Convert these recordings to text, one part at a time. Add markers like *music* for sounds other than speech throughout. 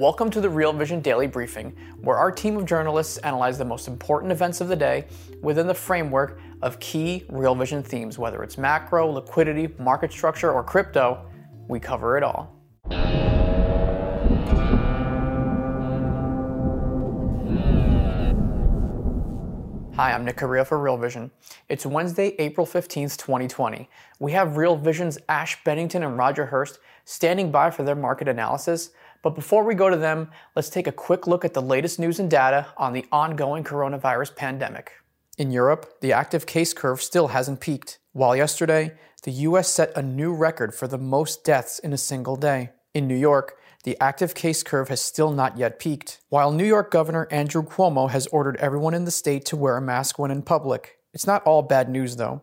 Welcome to the Real Vision Daily Briefing, where our team of journalists analyze the most important events of the day within the framework of key Real Vision themes, whether it's macro, liquidity, market structure, or crypto. We cover it all. Hi, I'm Nick Correa for Real Vision. It's Wednesday, April 15th, 2020. We have Real Vision's Ash Bennington and Roger Hurst standing by for their market analysis. But before we go to them, let's take a quick look at the latest news and data on the ongoing coronavirus pandemic. In Europe, the active case curve still hasn't peaked, while yesterday, the US set a new record for the most deaths in a single day. In New York, the active case curve has still not yet peaked, while New York Governor Andrew Cuomo has ordered everyone in the state to wear a mask when in public. It's not all bad news, though.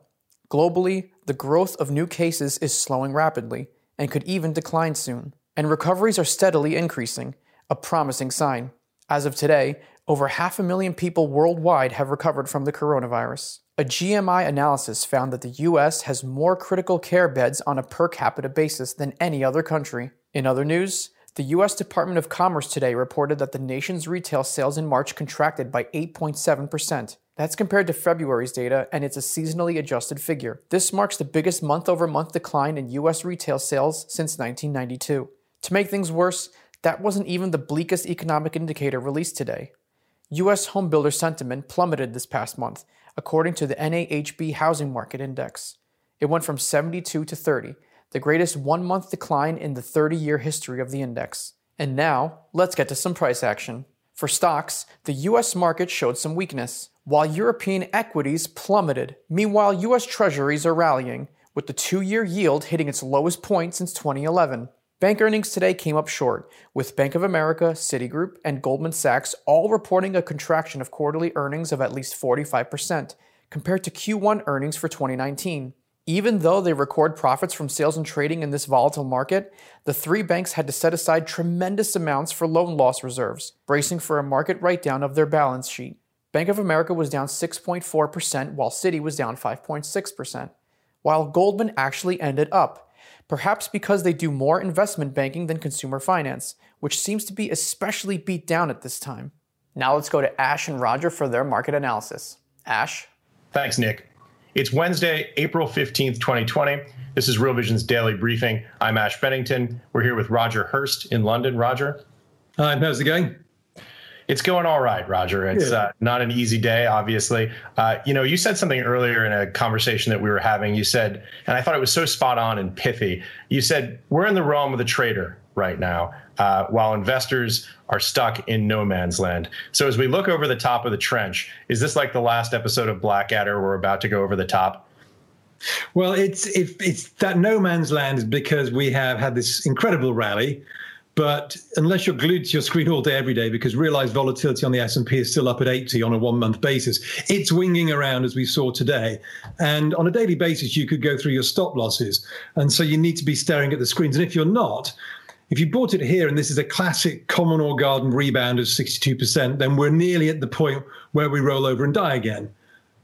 Globally, the growth of new cases is slowing rapidly and could even decline soon and recoveries are steadily increasing, a promising sign. As of today, over half a million people worldwide have recovered from the coronavirus. A GMI analysis found that the US has more critical care beds on a per capita basis than any other country. In other news, the US Department of Commerce today reported that the nation's retail sales in March contracted by 8.7%. That's compared to February's data, and it's a seasonally adjusted figure. This marks the biggest month over month decline in US retail sales since 1992. To make things worse, that wasn't even the bleakest economic indicator released today. U.S. homebuilder sentiment plummeted this past month, according to the NAHB Housing Market Index. It went from 72 to 30, the greatest one month decline in the 30 year history of the index. And now, let's get to some price action. For stocks, the US market showed some weakness, while European equities plummeted. Meanwhile, US treasuries are rallying, with the two year yield hitting its lowest point since 2011. Bank earnings today came up short, with Bank of America, Citigroup, and Goldman Sachs all reporting a contraction of quarterly earnings of at least 45% compared to Q1 earnings for 2019. Even though they record profits from sales and trading in this volatile market, the three banks had to set aside tremendous amounts for loan loss reserves, bracing for a market write down of their balance sheet. Bank of America was down 6.4%, while Citi was down 5.6%, while Goldman actually ended up perhaps because they do more investment banking than consumer finance, which seems to be especially beat down at this time. Now let's go to Ash and Roger for their market analysis. Ash? Thanks, Nick. It's Wednesday, April 15th, 2020. This is Real Vision's daily briefing. I'm Ash Bennington. We're here with Roger Hurst in London. Roger? Hi, how's it going? It's going all right, Roger. It's uh, not an easy day, obviously. Uh, you know, you said something earlier in a conversation that we were having. You said, and I thought it was so spot on and pithy. You said, We're in the realm of the trader right now, uh, while investors are stuck in no man's land. So, as we look over the top of the trench, is this like the last episode of Blackadder? We're about to go over the top? Well, it's if it's that no man's land is because we have had this incredible rally but unless you're glued to your screen all day, every day, because realized volatility on the S&P is still up at 80 on a one-month basis, it's winging around as we saw today. And on a daily basis, you could go through your stop losses. And so you need to be staring at the screens. And if you're not, if you bought it here and this is a classic common or garden rebound of 62%, then we're nearly at the point where we roll over and die again.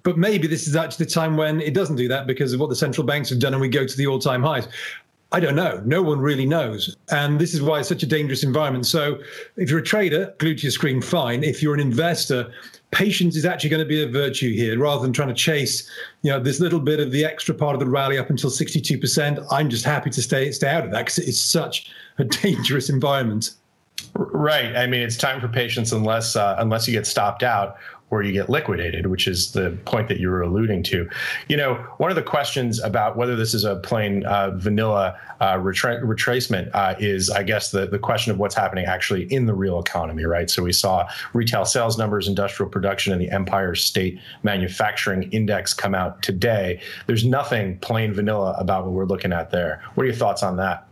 But maybe this is actually the time when it doesn't do that because of what the central banks have done and we go to the all time highs. I don't know. No one really knows. And this is why it's such a dangerous environment. So if you're a trader, glued to your screen, fine. If you're an investor, patience is actually going to be a virtue here rather than trying to chase, you know, this little bit of the extra part of the rally up until 62%. I'm just happy to stay, stay out of that because it's such a *laughs* dangerous environment. Right. I mean, it's time for patience unless uh, unless you get stopped out or you get liquidated, which is the point that you were alluding to. You know, one of the questions about whether this is a plain uh, vanilla uh, retra- retracement uh, is, I guess, the, the question of what's happening actually in the real economy, right? So we saw retail sales numbers, industrial production, and the Empire State Manufacturing Index come out today. There's nothing plain vanilla about what we're looking at there. What are your thoughts on that?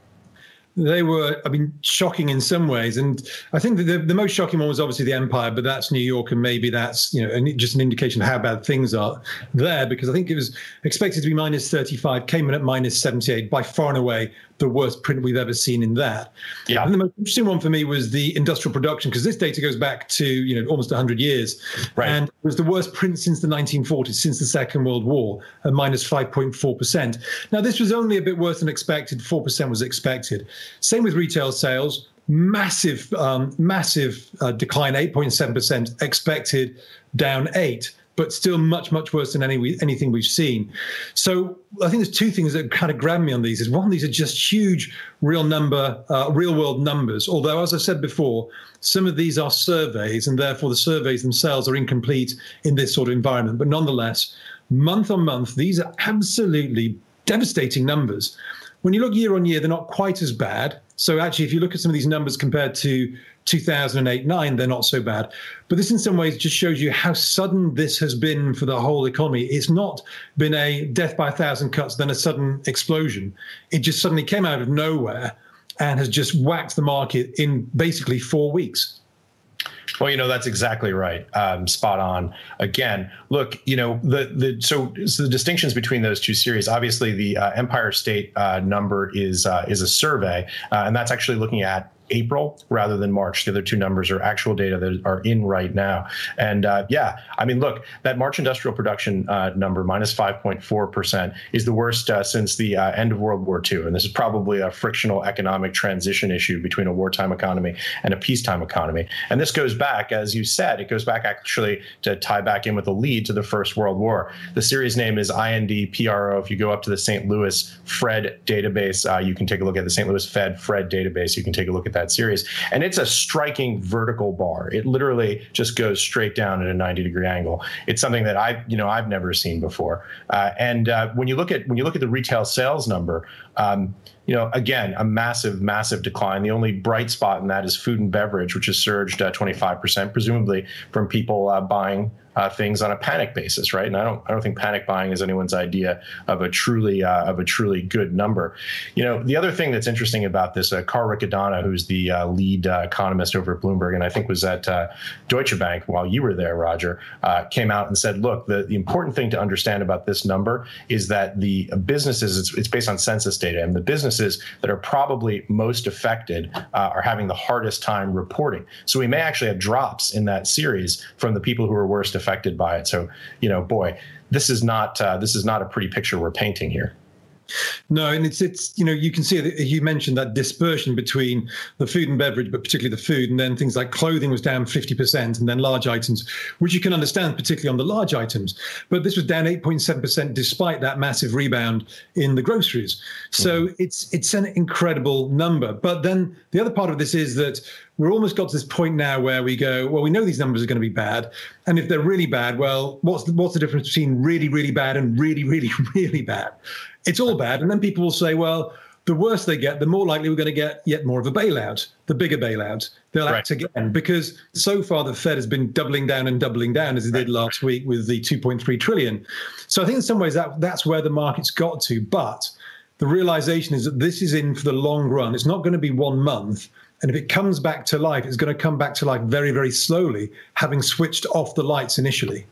They were, I mean, shocking in some ways. And I think the, the most shocking one was obviously the Empire, but that's New York, and maybe that's you know just an indication of how bad things are there. Because I think it was expected to be minus 35, came in at minus 78, by far and away the worst print we've ever seen in that. Yeah. And the most interesting one for me was the industrial production because this data goes back to you know almost 100 years, right. and it was the worst print since the 1940s, since the Second World War, at minus 5.4 percent. Now this was only a bit worse than expected. Four percent was expected. Same with retail sales. Massive, um, massive uh, decline, 8.7 percent expected, down eight but still much much worse than any anything we've seen. So I think there's two things that kind of grab me on these. Is one, these are just huge real number, uh, real world numbers. Although, as I said before, some of these are surveys, and therefore the surveys themselves are incomplete in this sort of environment. But nonetheless, month on month, these are absolutely devastating numbers. When you look year on year, they're not quite as bad. So actually, if you look at some of these numbers compared to 2008 9, they're not so bad. But this, in some ways, just shows you how sudden this has been for the whole economy. It's not been a death by a thousand cuts, then a sudden explosion. It just suddenly came out of nowhere and has just whacked the market in basically four weeks. Well, you know that's exactly right. Um, spot on. Again, look, you know the the so, so, the distinctions between those two series. Obviously, the uh, Empire State uh, number is uh, is a survey, uh, and that's actually looking at April rather than March. The other two numbers are actual data that are in right now. And uh, yeah, I mean, look, that March industrial production uh, number, minus 5.4%, is the worst uh, since the uh, end of World War II. And this is probably a frictional economic transition issue between a wartime economy and a peacetime economy. And this goes back, as you said, it goes back actually to tie back in with the lead to the First World War. The series name is INDPRO. If you go up to the St. Louis FRED database, uh, you can take a look at the St. Louis Fed FRED database. You can take a look at that that series. And it's a striking vertical bar. It literally just goes straight down at a 90 degree angle. It's something that I, you know, I've never seen before. Uh, and uh, when you look at when you look at the retail sales number, um, you know, again, a massive, massive decline. The only bright spot in that is food and beverage, which has surged uh, 25%, presumably from people uh, buying uh, things on a panic basis, right? And I don't, I don't think panic buying is anyone's idea of a truly, uh, of a truly good number. You know, the other thing that's interesting about this, uh, Carl Riccadonna, who's the uh, lead uh, economist over at Bloomberg, and I think was at uh, Deutsche Bank while you were there, Roger, came out and said, look, the, the important thing to understand about this number is that the businesses, it's, it's based on census data, and the businesses that are probably most affected are having the hardest time reporting. So we may actually have drops in that series from the people who are worst affected by it. So, you know, boy, this is not uh, this is not a pretty picture we're painting here. No, and it's it's you know you can see that you mentioned that dispersion between the food and beverage, but particularly the food, and then things like clothing was down fifty percent, and then large items, which you can understand, particularly on the large items. But this was down eight point seven percent despite that massive rebound in the groceries. So mm. it's it's an incredible number. But then the other part of this is that we're almost got to this point now where we go, well, we know these numbers are going to be bad, and if they're really bad, well, what's the, what's the difference between really, really bad and really, really, *laughs* really bad? It's all bad, and then people will say, well, the worse they get, the more likely we're going to get yet more of a bailout, the bigger bailout. They'll right. act again because so far the Fed has been doubling down and doubling down as it did last week with the 2.3 trillion. So I think in some ways that that's where the market's got to. But the realization is that this is in for the long run. It's not going to be one month. And if it comes back to life, it's going to come back to life very, very slowly, having switched off the lights initially.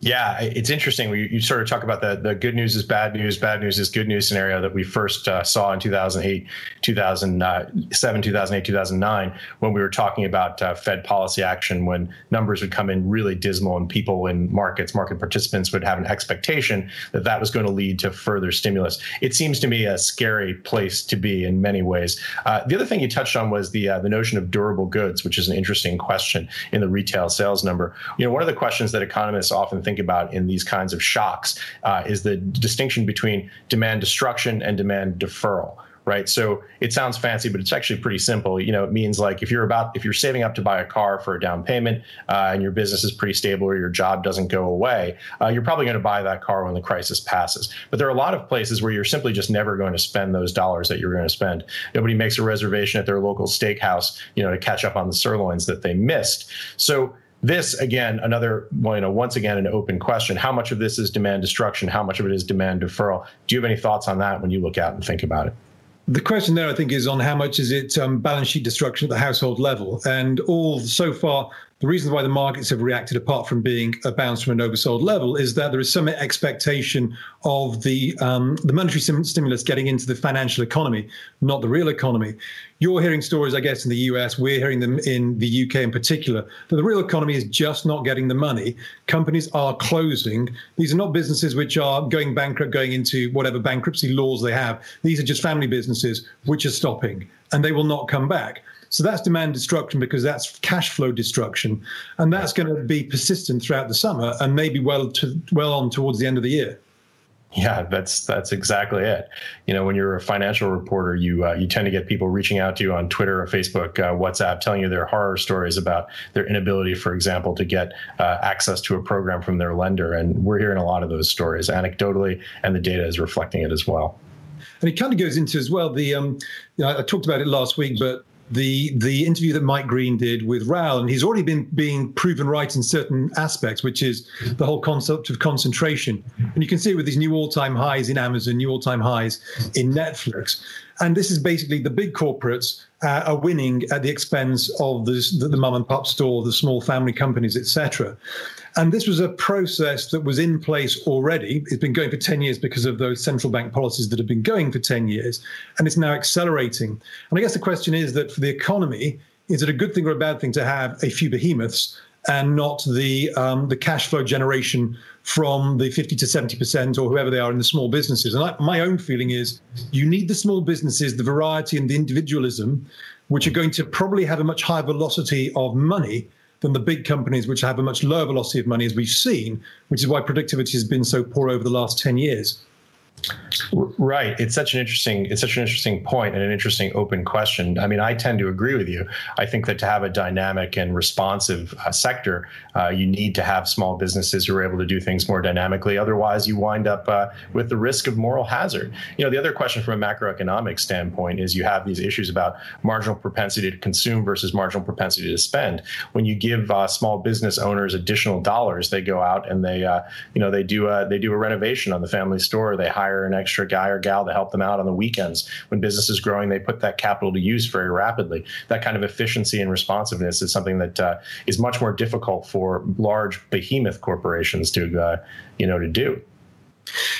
Yeah, it's interesting. We, you sort of talk about the, the good news is bad news, bad news is good news scenario that we first uh, saw in 2008, 2007, 2008, 2009, when we were talking about uh, Fed policy action, when numbers would come in really dismal and people in markets, market participants would have an expectation that that was going to lead to further stimulus. It seems to me a scary place to be in many ways. Uh, the other thing you touched on was the uh, the notion of durable goods, which is an interesting question in the retail sales number. You know, one of the questions that economists often think think about in these kinds of shocks uh, is the distinction between demand destruction and demand deferral right? So it sounds fancy but it's actually pretty simple. You know it means like if you're about if you're saving up to buy a car for a down payment uh, and your business is pretty stable or your job doesn't go away uh, you're probably going to buy that car when the crisis passes. But there are a lot of places where you're simply just never going to spend those dollars that you're going to spend. Nobody makes a reservation at their local steakhouse you know to catch up on the sirloins that they missed. So this again another well, you know once again an open question. How much of this is demand destruction? How much of it is demand deferral? Do you have any thoughts on that when you look out and think about it? The question there, I think, is on how much is it um, balance sheet destruction at the household level, and all so far the reason why the markets have reacted, apart from being a bounce from an oversold level, is that there is some expectation of the um, the monetary stimulus getting into the financial economy, not the real economy. You're hearing stories, I guess, in the US. We're hearing them in the UK in particular. That the real economy is just not getting the money. Companies are closing. These are not businesses which are going bankrupt, going into whatever bankruptcy laws they have. These are just family businesses which are stopping, and they will not come back. So that's demand destruction because that's cash flow destruction, and that's going to be persistent throughout the summer and maybe well to well on towards the end of the year. Yeah, that's that's exactly it. You know, when you're a financial reporter, you uh, you tend to get people reaching out to you on Twitter or Facebook, uh, WhatsApp, telling you their horror stories about their inability, for example, to get uh, access to a program from their lender, and we're hearing a lot of those stories anecdotally, and the data is reflecting it as well. And it kind of goes into as well the um, you know, I talked about it last week, but the the interview that Mike Green did with Raoul, and he's already been being proven right in certain aspects, which is the whole concept of concentration. And you can see it with these new all-time highs in Amazon, new all-time highs in Netflix. And this is basically the big corporates uh, are winning at the expense of the, the, the mom and pop store, the small family companies, etc. And this was a process that was in place already. It's been going for 10 years because of those central bank policies that have been going for 10 years. And it's now accelerating. And I guess the question is that for the economy, is it a good thing or a bad thing to have a few behemoths and not the um, the cash flow generation from the 50 to 70 percent or whoever they are in the small businesses? And I, my own feeling is you need the small businesses, the variety and the individualism, which are going to probably have a much higher velocity of money than the big companies, which have a much lower velocity of money, as we've seen, which is why productivity has been so poor over the last 10 years. Right. It's such an interesting it's such an interesting point and an interesting open question. I mean, I tend to agree with you. I think that to have a dynamic and responsive uh, sector, uh, you need to have small businesses who are able to do things more dynamically. Otherwise, you wind up uh, with the risk of moral hazard. You know, the other question from a macroeconomic standpoint is you have these issues about marginal propensity to consume versus marginal propensity to spend. When you give uh, small business owners additional dollars, they go out and they uh, you know they do a, they do a renovation on the family store. They hire hire an extra guy or gal to help them out on the weekends. When business is growing, they put that capital to use very rapidly. That kind of efficiency and responsiveness is something that uh, is much more difficult for large behemoth corporations to, uh, you know, to do.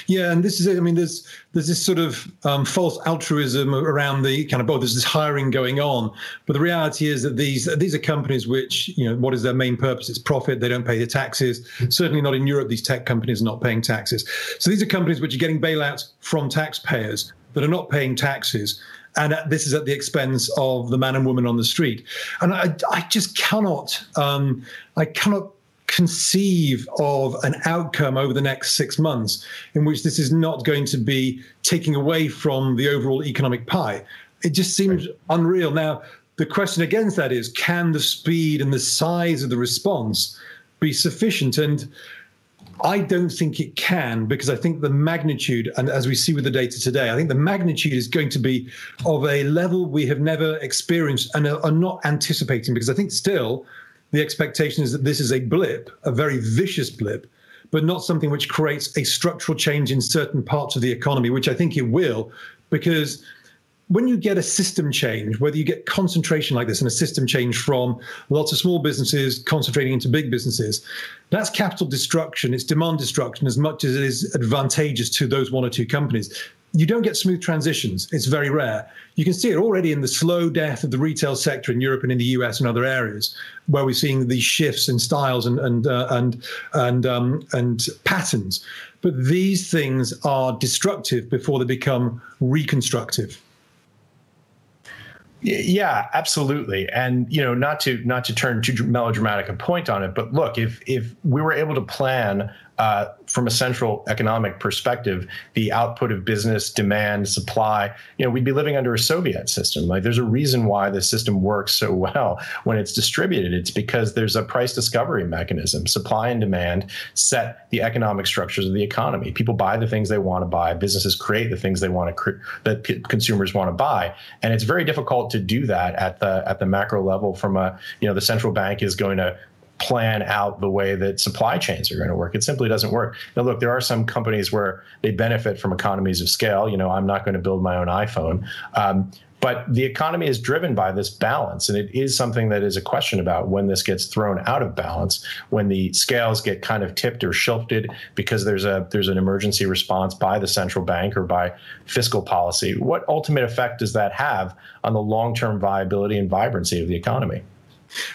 Yeah, and this is it. I mean, there's there's this sort of um, false altruism around the kind of oh, there's this hiring going on, but the reality is that these these are companies which you know what is their main purpose? It's profit. They don't pay the taxes. Certainly not in Europe. These tech companies are not paying taxes. So these are companies which are getting bailouts from taxpayers that are not paying taxes. And this is at the expense of the man and woman on the street. And I, I just cannot, um, I cannot conceive of an outcome over the next six months in which this is not going to be taking away from the overall economic pie. It just seems right. unreal. Now, the question against that is can the speed and the size of the response be sufficient? And I don't think it can because I think the magnitude, and as we see with the data today, I think the magnitude is going to be of a level we have never experienced and are not anticipating because I think still the expectation is that this is a blip, a very vicious blip, but not something which creates a structural change in certain parts of the economy, which I think it will, because when you get a system change, whether you get concentration like this and a system change from lots of small businesses concentrating into big businesses, that's capital destruction. It's demand destruction as much as it is advantageous to those one or two companies you don't get smooth transitions. It's very rare. You can see it already in the slow death of the retail sector in Europe and in the US and other areas, where we're seeing these shifts in styles and and uh, and and um, and patterns. But these things are destructive before they become reconstructive. Yeah, absolutely. And you know, not to not to turn too melodramatic a point on it, but look, if if we were able to plan uh, from a central economic perspective, the output of business, demand, supply, you know, we'd be living under a Soviet system. Like there's a reason why the system works so well when it's distributed. It's because there's a price discovery mechanism. Supply and demand set the economic structures of the economy. People buy the things they want to buy. Businesses create the things they want to cre- that consumers want to buy. And it's very difficult to do that at the at the macro level from a, you know, the central bank is going to plan out the way that supply chains are going to work. It simply doesn't work. Now, look, there are some companies where they benefit from economies of scale. You know, I'm not going to build my own iPhone. Um, but the economy is driven by this balance. And it is something that is a question about when this gets thrown out of balance, when the scales get kind of tipped or shifted because there's a there's an emergency response by the central bank or by fiscal policy. What ultimate effect does that have on the long-term viability and vibrancy of the economy?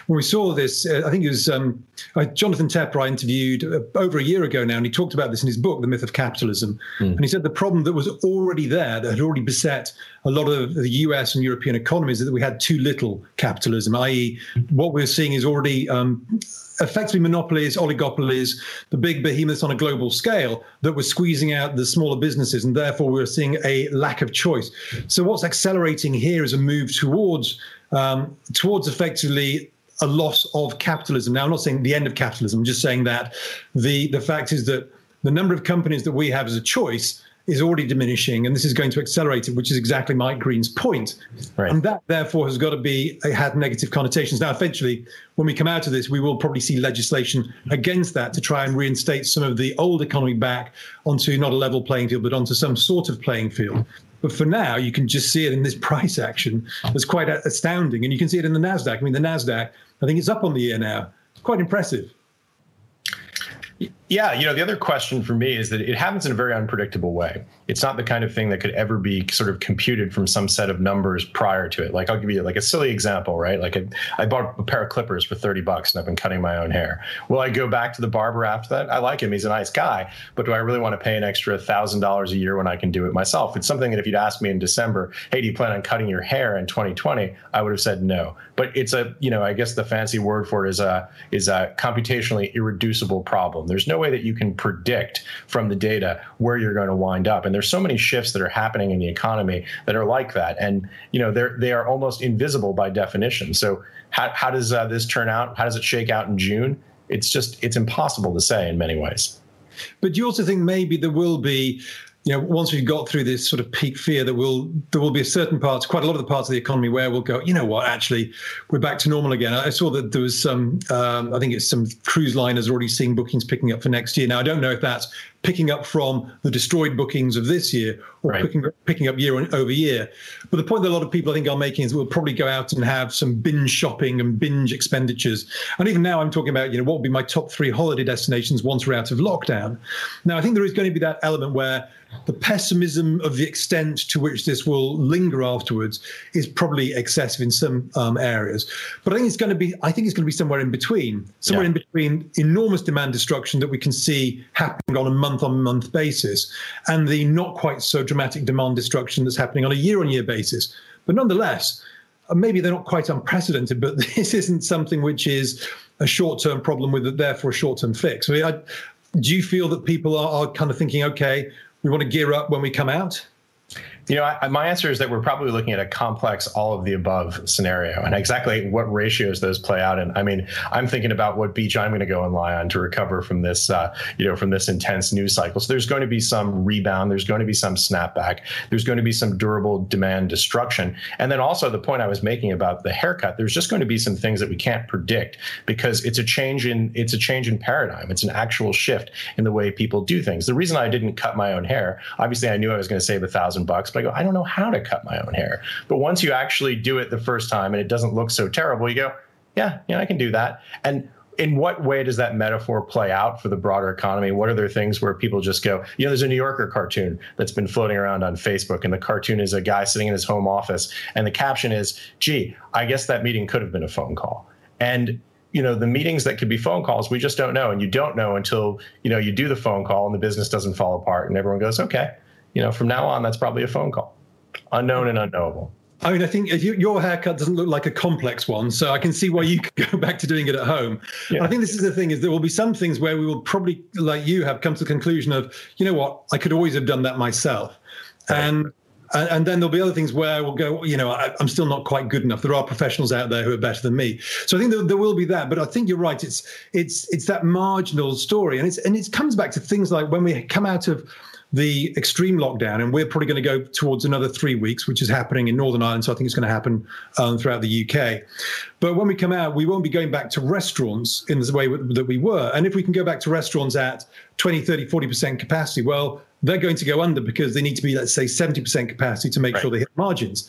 When we saw this, uh, I think it was um, uh, Jonathan Tepper I interviewed uh, over a year ago now, and he talked about this in his book, The Myth of Capitalism. Mm. And he said the problem that was already there, that had already beset a lot of the US and European economies, is that we had too little capitalism, i.e., what we're seeing is already. Um, effectively monopolies, oligopolies, the big behemoths on a global scale that were squeezing out the smaller businesses, and therefore we're seeing a lack of choice. So what's accelerating here is a move towards um, towards effectively a loss of capitalism. Now, I'm not saying the end of capitalism. I'm just saying that the the fact is that the number of companies that we have as a choice is already diminishing, and this is going to accelerate it, which is exactly Mike Green's point. Right. And that, therefore, has got to be had negative connotations. Now, eventually, when we come out of this, we will probably see legislation against that to try and reinstate some of the old economy back onto not a level playing field, but onto some sort of playing field. But for now, you can just see it in this *laughs* price action. It's quite astounding. And you can see it in the NASDAQ. I mean, the NASDAQ, I think it's up on the year now. Quite impressive. Yeah, you know, the other question for me is that it happens in a very unpredictable way. It's not the kind of thing that could ever be sort of computed from some set of numbers prior to it. Like I'll give you like a silly example, right? Like I bought a pair of clippers for 30 bucks and I've been cutting my own hair. Will I go back to the barber after that? I like him. He's a nice guy, but do I really want to pay an extra $1,000 a year when I can do it myself? It's something that if you'd asked me in December, hey, do you plan on cutting your hair in 2020? I would have said no. But it's a, you know, I guess the fancy word for it is a is a computationally irreducible problem. There's no way that you can predict from the data where you're going to wind up. And there's so many shifts that are happening in the economy that are like that. And, you know, they're, they are almost invisible by definition. So how, how does uh, this turn out? How does it shake out in June? It's just, it's impossible to say in many ways. But you also think maybe there will be you know, once we've got through this sort of peak fear, that will there will be certain parts, quite a lot of the parts of the economy where we'll go, you know what, actually, we're back to normal again. I saw that there was some, um, I think it's some cruise liners already seeing bookings picking up for next year. Now, I don't know if that's picking up from the destroyed bookings of this year or right. picking, picking up year over year. But the point that a lot of people I think are making is we'll probably go out and have some binge shopping and binge expenditures. And even now I'm talking about, you know, what would be my top three holiday destinations once we're out of lockdown. Now, I think there is going to be that element where the pessimism of the extent to which this will linger afterwards is probably excessive in some um, areas. But I think it's going to be, I think it's going to be somewhere in between, somewhere yeah. in between enormous demand destruction that we can see happening on a month month on month basis and the not quite so dramatic demand destruction that's happening on a year on year basis. But nonetheless, uh, maybe they're not quite unprecedented, but *laughs* this isn't something which is a short term problem with it, therefore a short term fix. I mean, I, do you feel that people are, are kind of thinking, okay, we want to gear up when we come out? You know, I, my answer is that we're probably looking at a complex all of the above scenario and exactly what ratios those play out in. I mean, I'm thinking about what beach I'm going to go and lie on to recover from this, uh, you know, from this intense news cycle. So there's going to be some rebound. There's going to be some snapback. There's going to be some durable demand destruction. And then also the point I was making about the haircut, there's just going to be some things that we can't predict because it's a change in it's a change in paradigm. It's an actual shift in the way people do things. The reason I didn't cut my own hair, obviously I knew I was going to save a thousand bucks, but I go, I don't know how to cut my own hair. But once you actually do it the first time and it doesn't look so terrible, you go, yeah, yeah, I can do that. And in what way does that metaphor play out for the broader economy? What are there things where people just go, you know, there's a New Yorker cartoon that's been floating around on Facebook, and the cartoon is a guy sitting in his home office, and the caption is, gee, I guess that meeting could have been a phone call. And you know the meetings that could be phone calls we just don't know and you don't know until you know you do the phone call and the business doesn't fall apart and everyone goes okay you know, from now on, that's probably a phone call. Unknown and unknowable. I mean, I think your haircut doesn't look like a complex one, so I can see why you *laughs* could go back to doing it at home. Yeah. I think this is the thing: is there will be some things where we will probably, like you, have come to the conclusion of, you know what, I could always have done that myself, right. and And, and, then there'll be other things where we'll go, you know, I, am still not quite good enough. There are professionals out there who are better than me. So I think there, there, will be that. But I think you're right. It's it's it's that marginal story, and it's and it comes back to things like when we come out of the extreme lockdown, and we're probably going to go towards another three weeks, which is happening in Northern Ireland. So I think it's going to happen um, throughout the UK. But when we come out, we won't be going back to restaurants in the way that we were. And if we can go back to restaurants at 20, 30, 40% capacity, well, they're going to go under because they need to be, let's say, 70% capacity to make right. sure they hit margins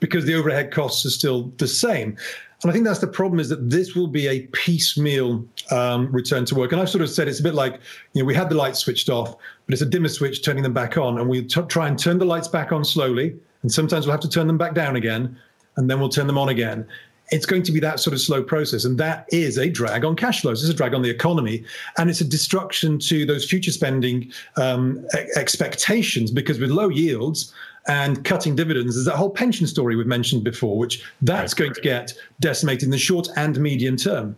because the overhead costs are still the same. And I think that's the problem is that this will be a piecemeal um, return to work. And I've sort of said it's a bit like, you know, we had the lights switched off, but it's a dimmer switch turning them back on. And we t- try and turn the lights back on slowly. And sometimes we'll have to turn them back down again. And then we'll turn them on again. It's going to be that sort of slow process. And that is a drag on cash flows. It's a drag on the economy. And it's a destruction to those future spending um, expectations because with low yields, and cutting dividends. There's that whole pension story we've mentioned before, which that's going to get decimated in the short and medium term.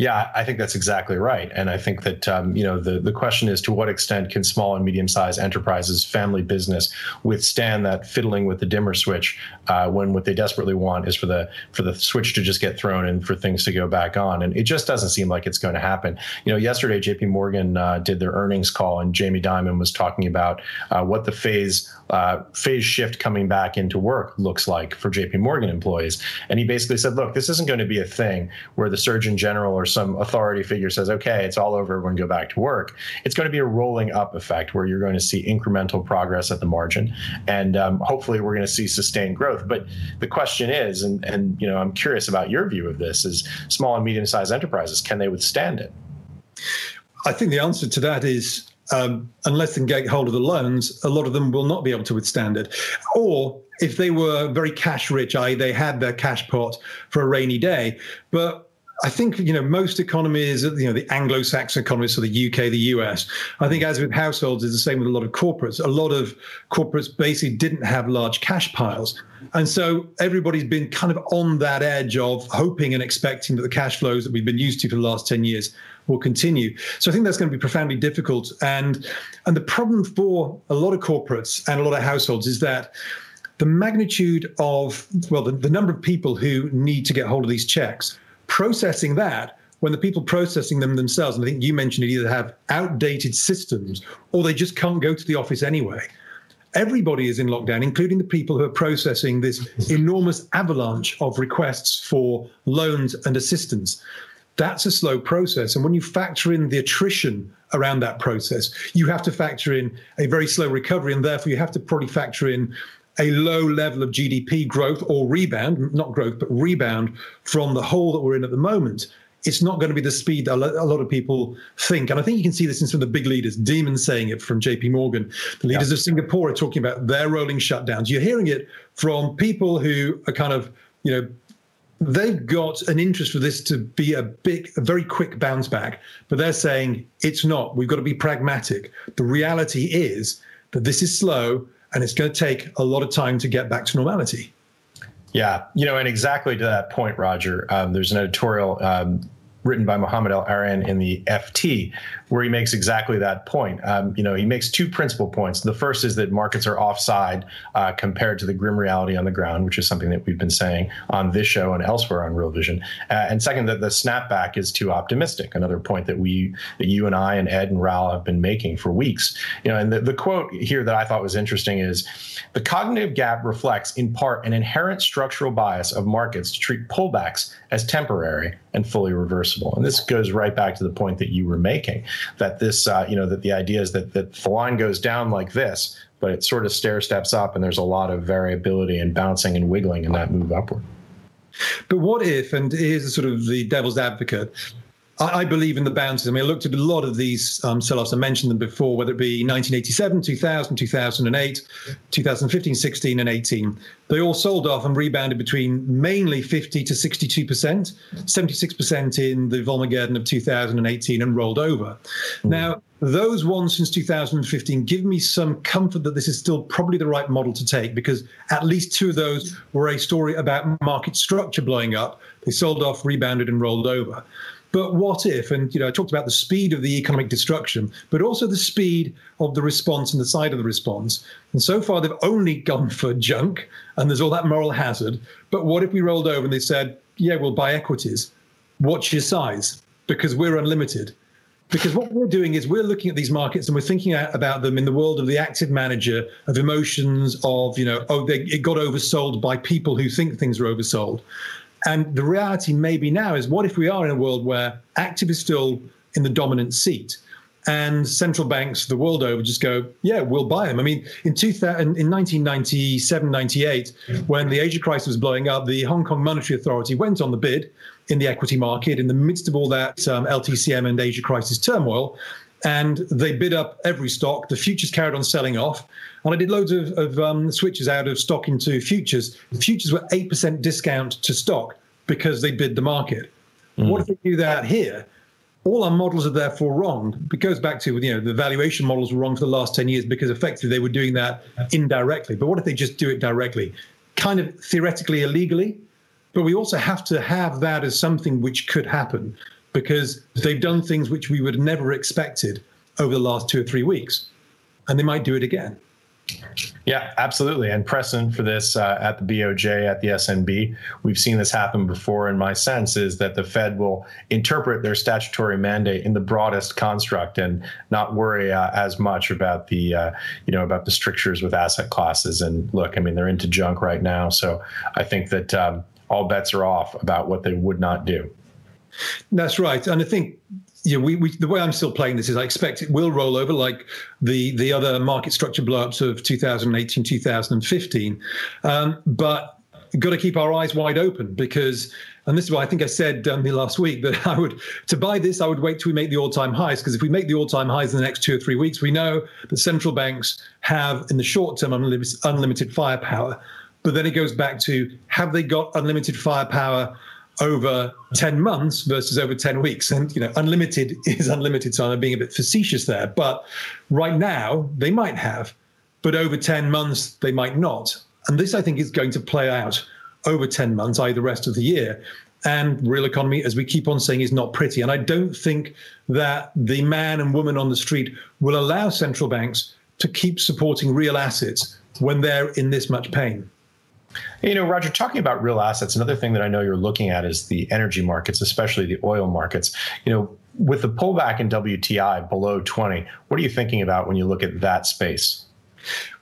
Yeah, I think that's exactly right, and I think that um, you know the the question is to what extent can small and medium sized enterprises, family business, withstand that fiddling with the dimmer switch uh, when what they desperately want is for the for the switch to just get thrown and for things to go back on, and it just doesn't seem like it's going to happen. You know, yesterday J.P. Morgan uh, did their earnings call, and Jamie Dimon was talking about uh, what the phase uh, phase shift coming back into work looks like for J.P. Morgan employees, and he basically said, look, this isn't going to be a thing where the Surgeon General or some authority figure says, okay, it's all over, everyone go back to work. It's going to be a rolling up effect where you're going to see incremental progress at the margin. And um, hopefully we're going to see sustained growth. But the question is, and, and you know, I'm curious about your view of this, is small and medium sized enterprises, can they withstand it? I think the answer to that is um, unless they get hold of the loans, a lot of them will not be able to withstand it. Or if they were very cash rich, i.e., they had their cash pot for a rainy day. But I think you know most economies, you know the Anglo-Saxon economies, so the UK, the US. I think as with households, is the same with a lot of corporates. A lot of corporates basically didn't have large cash piles, and so everybody's been kind of on that edge of hoping and expecting that the cash flows that we've been used to for the last ten years will continue. So I think that's going to be profoundly difficult. And and the problem for a lot of corporates and a lot of households is that the magnitude of well the, the number of people who need to get hold of these checks processing that when the people processing them themselves, and I think you mentioned it, either have outdated systems or they just can't go to the office anyway. Everybody is in lockdown, including the people who are processing this enormous avalanche of requests for loans and assistance. That's a slow process. And when you factor in the attrition around that process, you have to factor in a very slow recovery. And therefore, you have to probably factor in a low level of GDP growth or rebound, not growth, but rebound from the hole that we're in at the moment, it's not going to be the speed that a lot of people think. And I think you can see this in some of the big leaders, Dimon saying it from JP Morgan. The leaders yeah. of Singapore are talking about their rolling shutdowns. You're hearing it from people who are kind of, you know, they've got an interest for this to be a big, a very quick bounce back, but they're saying it's not. We've got to be pragmatic. The reality is that this is slow and it's going to take a lot of time to get back to normality. Yeah, you know, and exactly to that point, Roger, um, there's an editorial um, written by Mohamed El-Erian in the FT, where he makes exactly that point. Um, you know, he makes two principal points. The first is that markets are offside uh, compared to the grim reality on the ground, which is something that we've been saying on this show and elsewhere on Real Vision. Uh, and second, that the snapback is too optimistic. Another point that we, that you and I and Ed and Raoul have been making for weeks. You know, and the, the quote here that I thought was interesting is, the cognitive gap reflects in part an inherent structural bias of markets to treat pullbacks as temporary and fully reversible. And this goes right back to the point that you were making that this, uh, you know, that the idea is that, that the line goes down like this, but it sort of stair steps up and there's a lot of variability and bouncing and wiggling in that move upward. But what if, and here's sort of the devil's advocate, I, I believe in the bounces. I mean, I looked at a lot of these um, sell-offs. I mentioned them before, whether it be 1987, 2000, 2008, 2015, 16, and 18. They all sold off and rebounded between mainly 50 to 62 percent, 76 percent in the Volmageddon of 2018, and rolled over. Mm. Now, those ones since 2015 give me some comfort that this is still probably the right model to take because at least two of those were a story about market structure blowing up. They sold off, rebounded, and rolled over. But what if? And you know, I talked about the speed of the economic destruction, but also the speed of the response and the side of the response. And so far, they've only gone *laughs* for junk, and there's all that moral hazard. But what if we rolled over and they said, "Yeah, we'll buy equities. Watch your size, because we're unlimited." Because what we're doing is we're looking at these markets and we're thinking about them in the world of the active manager, of emotions, of, you know, oh, they, it got oversold by people who think things are oversold. And the reality maybe now is what if we are in a world where active is still in the dominant seat? and central banks the world over just go, yeah, we'll buy them. I mean, in 2000, in 1997, 98, when the Asia crisis was blowing up, the Hong Kong Monetary Authority went on the bid in the equity market in the midst of all that um, LTCM and Asia crisis turmoil. And they bid up every stock. The futures carried on selling off. And I did loads of, of um, switches out of stock into futures. The Futures were 8% discount to stock because they bid the market. Mm. What if they do that here? all our models are therefore wrong. It goes back to you know the valuation models were wrong for the last ten years because effectively they were doing that indirectly. But what if they just do it directly, kind of theoretically illegally? But we also have to have that as something which could happen because they've done things which we would have never expected over the last two or three weeks, and they might do it again. Yeah, absolutely. And precedent for this uh, at the BOJ, at the SNB, we've seen this happen before. And my sense is that the Fed will interpret their statutory mandate in the broadest construct and not worry uh, as much about the, uh, you know, about the strictures with asset classes. And look, I mean, they're into junk right now, so I think that um, all bets are off about what they would not do. That's right, and I think yeah, we, we, the way I'm still playing this is I expect it will roll over like the the other market structure blowups of 2018, 2015. Um, but got to keep our eyes wide open because, and this is why I think I said um, the last week *laughs* that I would to buy this, I would wait till we make the all-time highs because if we make the all-time highs in the next two or three weeks, we know that central banks have in the short term unlimited firepower. But then it goes back to have they got unlimited firepower? Over 10 months versus over 10 weeks. And, you know, unlimited *laughs* is unlimited. So I'm being a bit facetious there. But right now, they might have, but over 10 months, they might not. And this, I think, is going to play out over 10 months, i.e., the rest of the year. And real economy, as we keep on saying, is not pretty. And I don't think that the man and woman on the street will allow central banks to keep supporting real assets when they're in this much pain. You know, Roger, talking about real assets, another thing that I know you're looking at is the energy markets, especially the oil markets. You know, with the pullback in WTI below 20, what are you thinking about when you look at that space?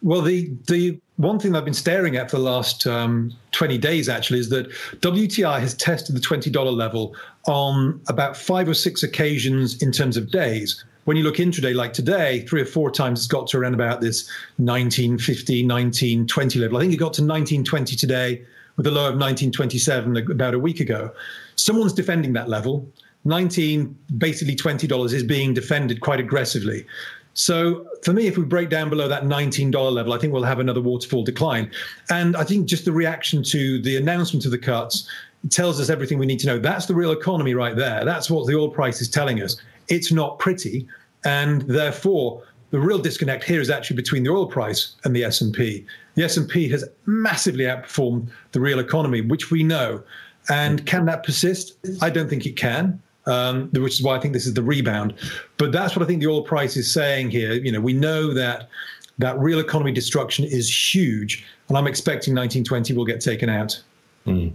Well, the the one thing I've been staring at for the last um, 20 days actually is that WTI has tested the $20 level on about five or six occasions in terms of days when you look intraday, like today, three or four times it's got to around about this 1950, 1920 level. I think it got to 1920 today with a low of 1927 about a week ago. Someone's defending that level. 19, basically $20 is being defended quite aggressively. So for me, if we break down below that $19 level, I think we'll have another waterfall decline. And I think just the reaction to the announcement of the cuts tells us everything we need to know. That's the real economy right there. That's what the oil price is telling us. It's not pretty. And therefore, the real disconnect here is actually between the oil price and the S&P. The S&P has massively outperformed the real economy, which we know. And can that persist? I don't think it can. Um, which is why I think this is the rebound. But that's what I think the oil price is saying here. You know, we know that that real economy destruction is huge, and I'm expecting 1920 will get taken out. Mm.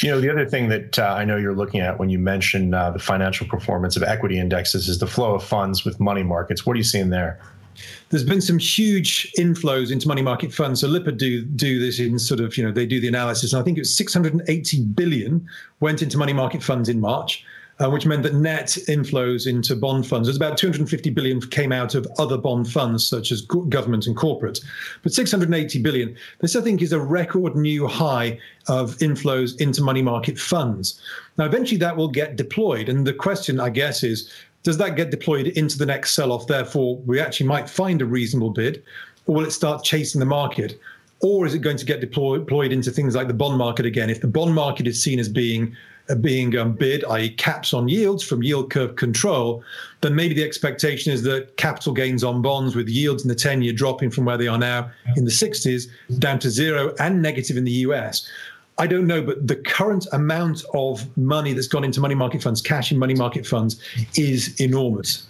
You know, the other thing that uh, I know you're looking at when you mention uh, the financial performance of equity indexes is the flow of funds with money markets. What are you seeing there? There's been some huge inflows into money market funds. So Lipper do do this in sort of, you know, they do the analysis. And I think it was 680 billion went into money market funds in March uh, which meant that net inflows into bond funds was about 250 billion came out of other bond funds such as government and corporate. But 680 billion this i think is a record new high of inflows into money market funds. Now eventually that will get deployed and the question i guess is does that get deployed into the next sell off therefore we actually might find a reasonable bid or will it start chasing the market? Or is it going to get deployed into things like the bond market again? If the bond market is seen as being being um, bid, i.e., caps on yields from yield curve control, then maybe the expectation is that capital gains on bonds with yields in the 10 year dropping from where they are now in the 60s down to zero and negative in the US I don't know, but the current amount of money that's gone into money market funds, cash in money market funds, is enormous.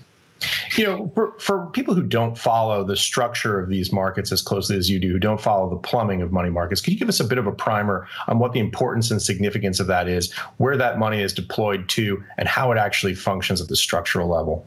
You know, for, for, people who don't follow the structure of these markets as closely as you do, who don't follow the plumbing of money markets, can you give us a bit of a primer on what the importance and significance of that is, where that money is deployed to, and how it actually functions at the structural level?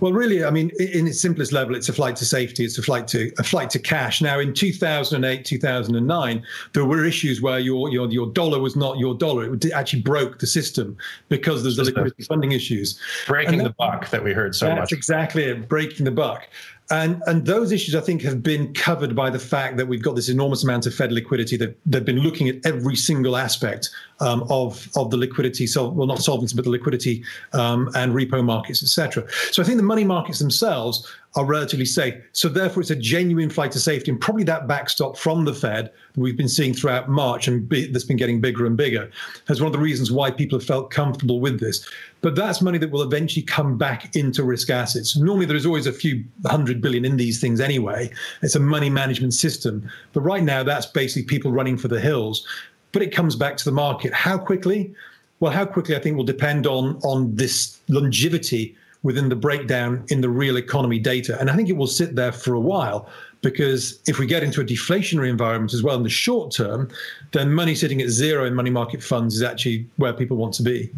Well, really, I mean, in its simplest level, it's a flight to safety. It's a flight to a flight to cash. Now, in 2008, 2009, there were issues where your your your dollar was not your dollar. It actually broke the system because there's the liquidity funding issues. Breaking that, the buck that we heard so that's much. That's exactly it. Breaking the buck. And and those issues, I think, have been covered by the fact that we've got this enormous amount of Fed liquidity. That they've been looking at every single aspect um, of of the liquidity, so well, not solvency, but the liquidity um, and repo markets, etc. So I think the money markets themselves are relatively safe. So therefore, it's a genuine flight to safety, and probably that backstop from the Fed we've been seeing throughout March, and be, that's been getting bigger and bigger, is one of the reasons why people have felt comfortable with this. But that's money that will eventually come back into risk assets. Normally, there's always a few hundred billion in these things anyway. It's a money management system. But right now, that's basically people running for the hills. But it comes back to the market. How quickly? Well, how quickly I think will depend on on this longevity within the breakdown in the real economy data. And I think it will sit there for a while because if we get into a deflationary environment as well in the short term, then money sitting at zero in money market funds is actually where people want to be.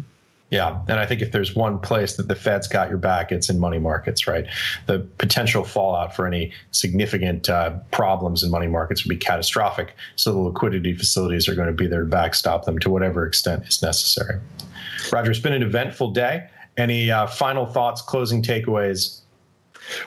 Yeah, and I think if there's one place that the Fed's got your back, it's in money markets, right? The potential fallout for any significant uh, problems in money markets would be catastrophic. So the liquidity facilities are going to be there to backstop them to whatever extent is necessary. Roger, it's been an eventful day. Any uh, final thoughts, closing takeaways?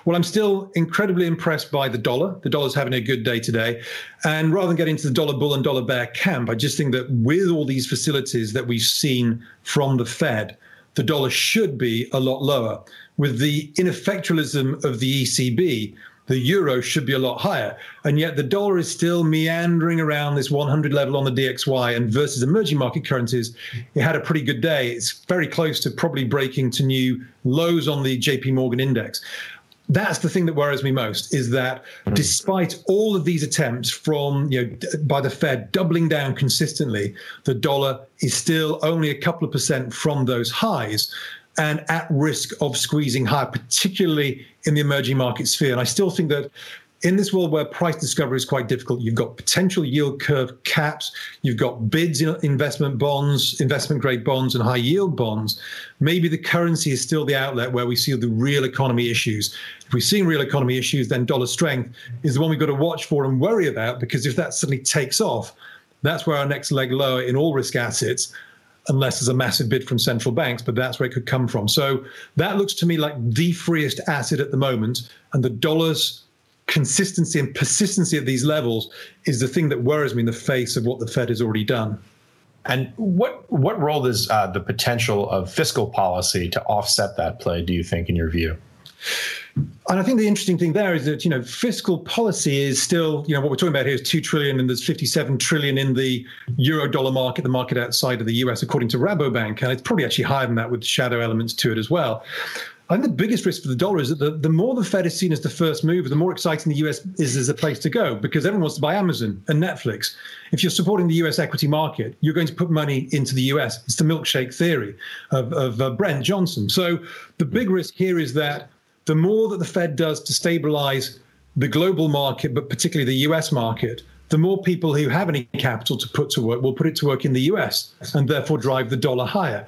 Well, I'm still incredibly impressed by the dollar. The dollar's having a good day today. And rather than get into the dollar bull and dollar bear camp, I just think that with all these facilities that we've seen from the Fed, the dollar should be a lot lower. With the ineffectualism of the ECB, the euro should be a lot higher. And yet the dollar is still meandering around this 100 level on the DXY. And versus emerging market currencies, it had a pretty good day. It's very close to probably breaking to new lows on the JP Morgan index. That's the thing that worries me most is that despite all of these attempts from you know by the Fed doubling down consistently, the dollar is still only a couple of percent from those highs and at risk of squeezing higher, particularly in the emerging market sphere. And I still think that in this world where price discovery is quite difficult, you've got potential yield curve caps, you've got bids in investment bonds, investment grade bonds, and high yield bonds. Maybe the currency is still the outlet where we see the real economy issues. If we're seeing real economy issues, then dollar strength is the one we've got to watch for and worry about because if that suddenly takes off, that's where our next leg lower in all risk assets unless there's a massive bid from central banks, but that's where it could come from. So that looks to me like the freest asset at the moment. And the dollar's consistency and persistency at these levels is the thing that worries me in the face of what the Fed has already done. And what what role does uh, the potential of fiscal policy to offset that play, do you think, in your view? And I think the interesting thing there is that you know fiscal policy is still you know what we're talking about here is two trillion and there's 57 trillion in the euro dollar market, the market outside of the US, according to Rabobank, and it's probably actually higher than that with shadow elements to it as well. I think the biggest risk for the dollar is that the, the more the Fed is seen as the first mover, the more exciting the US is as a place to go because everyone wants to buy Amazon and Netflix. If you're supporting the US equity market, you're going to put money into the US. It's the milkshake theory of, of uh, Brent Johnson. So the big risk here is that the more that the Fed does to stabilize the global market, but particularly the US market, the more people who have any capital to put to work will put it to work in the US and therefore drive the dollar higher.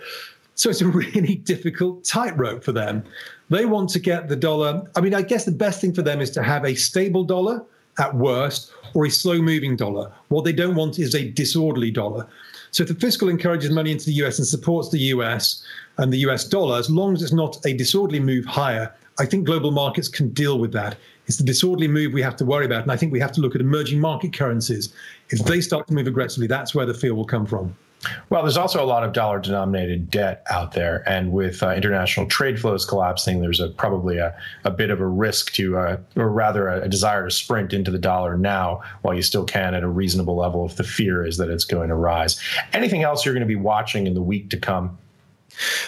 So it's a *laughs* really difficult tightrope for them. They want to get the dollar. I mean, I guess the best thing for them is to have a stable dollar at worst or a slow moving dollar. What they don't want is a disorderly dollar. So if the fiscal encourages money into the US and supports the US and the US dollar, as long as it's not a disorderly move higher, I think global markets can deal with that. It's the disorderly move we have to worry about. And I think we have to look at emerging market currencies. If they start to move aggressively, that's where the fear will come from. Well, there's also a lot of dollar denominated debt out there. And with uh, international trade flows collapsing, there's a, probably a, a bit of a risk to, uh, or rather a, a, desire to sprint into the dollar now while you still can at a reasonable level if the fear is that it's going to rise. Anything else you're going to be watching in the week to come?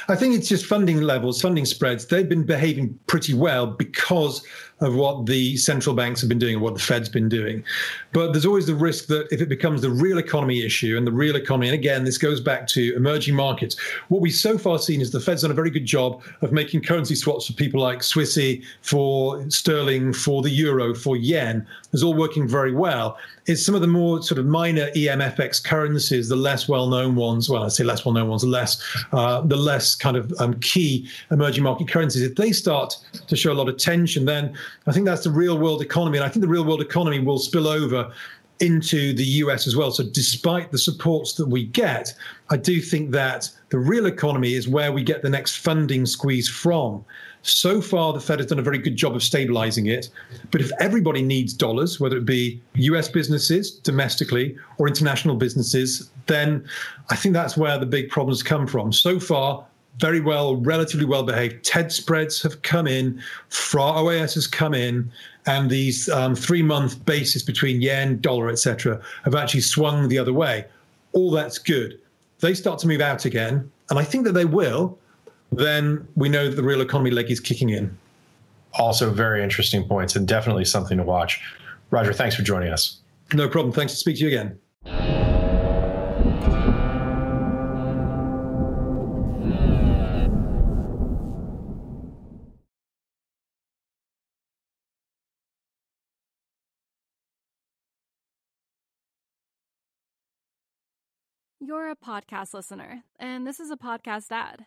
I think it's just funding levels, funding spreads. They've been behaving pretty well because of what the central banks have been doing and what the Fed's been doing. But there's always the risk that if it becomes the real economy issue and the real economy, and again, this goes back to emerging markets, what we've so far seen is the Fed's done a very good job of making currency swaps for people like Swissy, for sterling, for the euro, for yen. It's all working very well. It's some of the more sort of minor EMFX currencies, the less well-known ones. Well, I say less well-known ones, less uh, the less kind of um, key emerging market currencies. If they start to show a lot of tension, then I think that's the real world economy. And I think the real world economy will spill over into the US as well. So, despite the supports that we get, I do think that the real economy is where we get the next funding squeeze from. So far, the Fed has done a very good job of stabilizing it. But if everybody needs dollars, whether it be US businesses domestically or international businesses, then I think that's where the big problems come from. So far, very well, relatively well behaved. TED spreads have come in, FRA OAS has come in, and these um, three month basis between yen, dollar, etc., have actually swung the other way. All that's good. They start to move out again, and I think that they will. Then we know that the real economy leg is kicking in. Also, very interesting points, and definitely something to watch. Roger, thanks for joining us. No problem. Thanks to speak to you again. You're a podcast listener, and this is a podcast ad.